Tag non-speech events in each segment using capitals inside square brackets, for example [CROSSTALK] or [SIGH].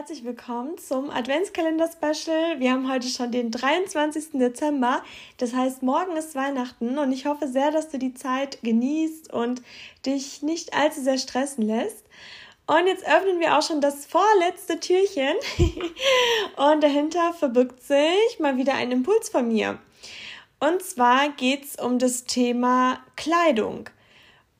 herzlich willkommen zum Adventskalender-Special. Wir haben heute schon den 23. Dezember. Das heißt, morgen ist Weihnachten und ich hoffe sehr, dass du die Zeit genießt und dich nicht allzu sehr stressen lässt. Und jetzt öffnen wir auch schon das vorletzte Türchen. [LAUGHS] und dahinter verbirgt sich mal wieder ein Impuls von mir. Und zwar geht es um das Thema Kleidung.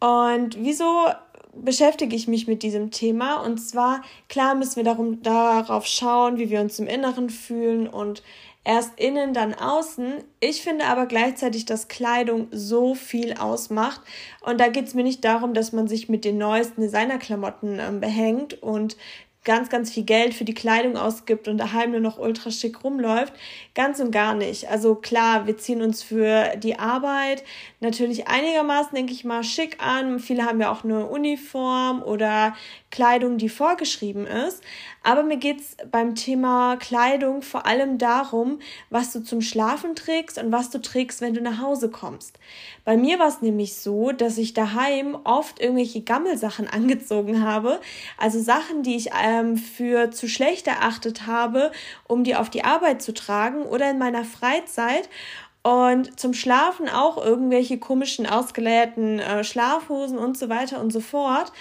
Und wieso beschäftige ich mich mit diesem Thema. Und zwar, klar müssen wir darum, darauf schauen, wie wir uns im Inneren fühlen und erst innen, dann außen. Ich finde aber gleichzeitig, dass Kleidung so viel ausmacht. Und da geht es mir nicht darum, dass man sich mit den neuesten Designerklamotten äh, behängt und ganz, ganz viel Geld für die Kleidung ausgibt und daheim nur noch ultra schick rumläuft. Ganz und gar nicht. Also klar, wir ziehen uns für die Arbeit natürlich einigermaßen, denke ich mal, schick an. Viele haben ja auch eine Uniform oder Kleidung, die vorgeschrieben ist. Aber mir geht's beim Thema Kleidung vor allem darum, was du zum Schlafen trägst und was du trägst, wenn du nach Hause kommst. Bei mir war es nämlich so, dass ich daheim oft irgendwelche Gammelsachen [LAUGHS] angezogen habe. Also Sachen, die ich ähm, für zu schlecht erachtet habe, um die auf die Arbeit zu tragen oder in meiner Freizeit. Und zum Schlafen auch irgendwelche komischen, ausgeleerten äh, Schlafhosen und so weiter und so fort.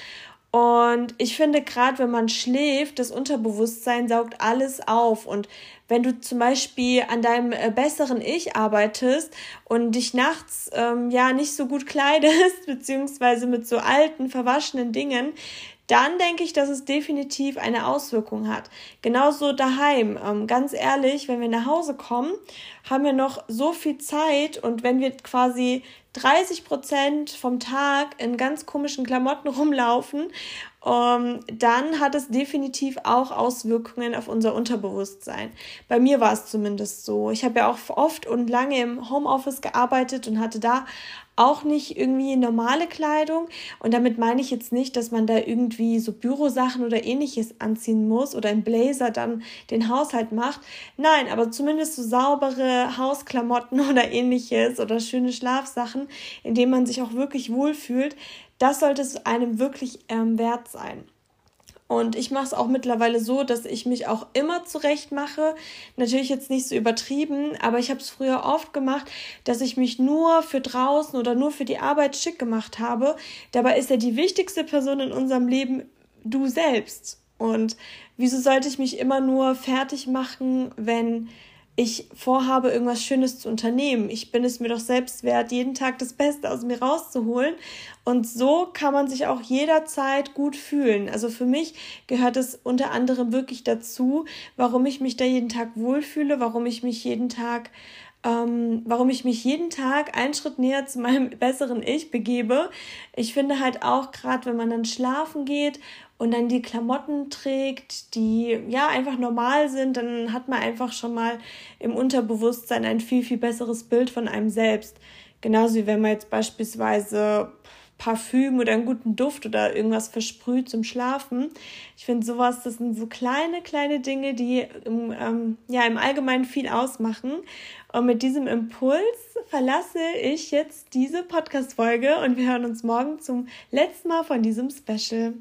Und ich finde, gerade wenn man schläft, das Unterbewusstsein saugt alles auf. Und wenn du zum Beispiel an deinem äh, besseren Ich arbeitest und dich nachts ähm, ja nicht so gut kleidest, [LAUGHS] beziehungsweise mit so alten, verwaschenen Dingen, dann denke ich, dass es definitiv eine Auswirkung hat. Genauso daheim. Ähm, ganz ehrlich, wenn wir nach Hause kommen, haben wir noch so viel Zeit und wenn wir quasi 30 Prozent vom Tag in ganz komischen Klamotten rumlaufen, um, ähm, dann hat es definitiv auch Auswirkungen auf unser Unterbewusstsein. Bei mir war es zumindest so. Ich habe ja auch oft und lange im Homeoffice gearbeitet und hatte da auch nicht irgendwie normale Kleidung. Und damit meine ich jetzt nicht, dass man da irgendwie so Bürosachen oder ähnliches anziehen muss oder ein Blazer dann den Haushalt macht. Nein, aber zumindest so saubere Hausklamotten [LAUGHS] oder ähnliches oder schöne Schlafsachen, in denen man sich auch wirklich wohlfühlt. Das sollte es einem wirklich ähm, wert sein. Und ich mache es auch mittlerweile so, dass ich mich auch immer zurecht mache. Natürlich jetzt nicht so übertrieben, aber ich habe es früher oft gemacht, dass ich mich nur für draußen oder nur für die Arbeit schick gemacht habe. Dabei ist ja die wichtigste Person in unserem Leben du selbst. Und wieso sollte ich mich immer nur fertig machen, wenn ich vorhabe, irgendwas Schönes zu unternehmen. Ich bin es mir doch selbst wert, jeden Tag das Beste aus mir rauszuholen. Und so kann man sich auch jederzeit gut fühlen. Also für mich gehört es unter anderem wirklich dazu, warum ich mich da jeden Tag wohlfühle, warum ich mich jeden Tag ähm, warum ich mich jeden Tag einen Schritt näher zu meinem [LAUGHS] besseren Ich begebe. Ich finde halt auch, gerade wenn man dann schlafen geht und dann die Klamotten trägt, die ja einfach normal sind, dann hat man einfach schon mal im Unterbewusstsein ein viel, viel besseres Bild von einem selbst. Genauso wie wenn man jetzt beispielsweise Parfüm oder einen guten Duft oder irgendwas versprüht zum Schlafen. Ich finde sowas, das sind so kleine, kleine Dinge, die im, ähm, ja, im Allgemeinen viel ausmachen. Und mit diesem Impuls verlasse ich jetzt diese Podcast-Folge und wir hören uns morgen zum letzten Mal von diesem Special.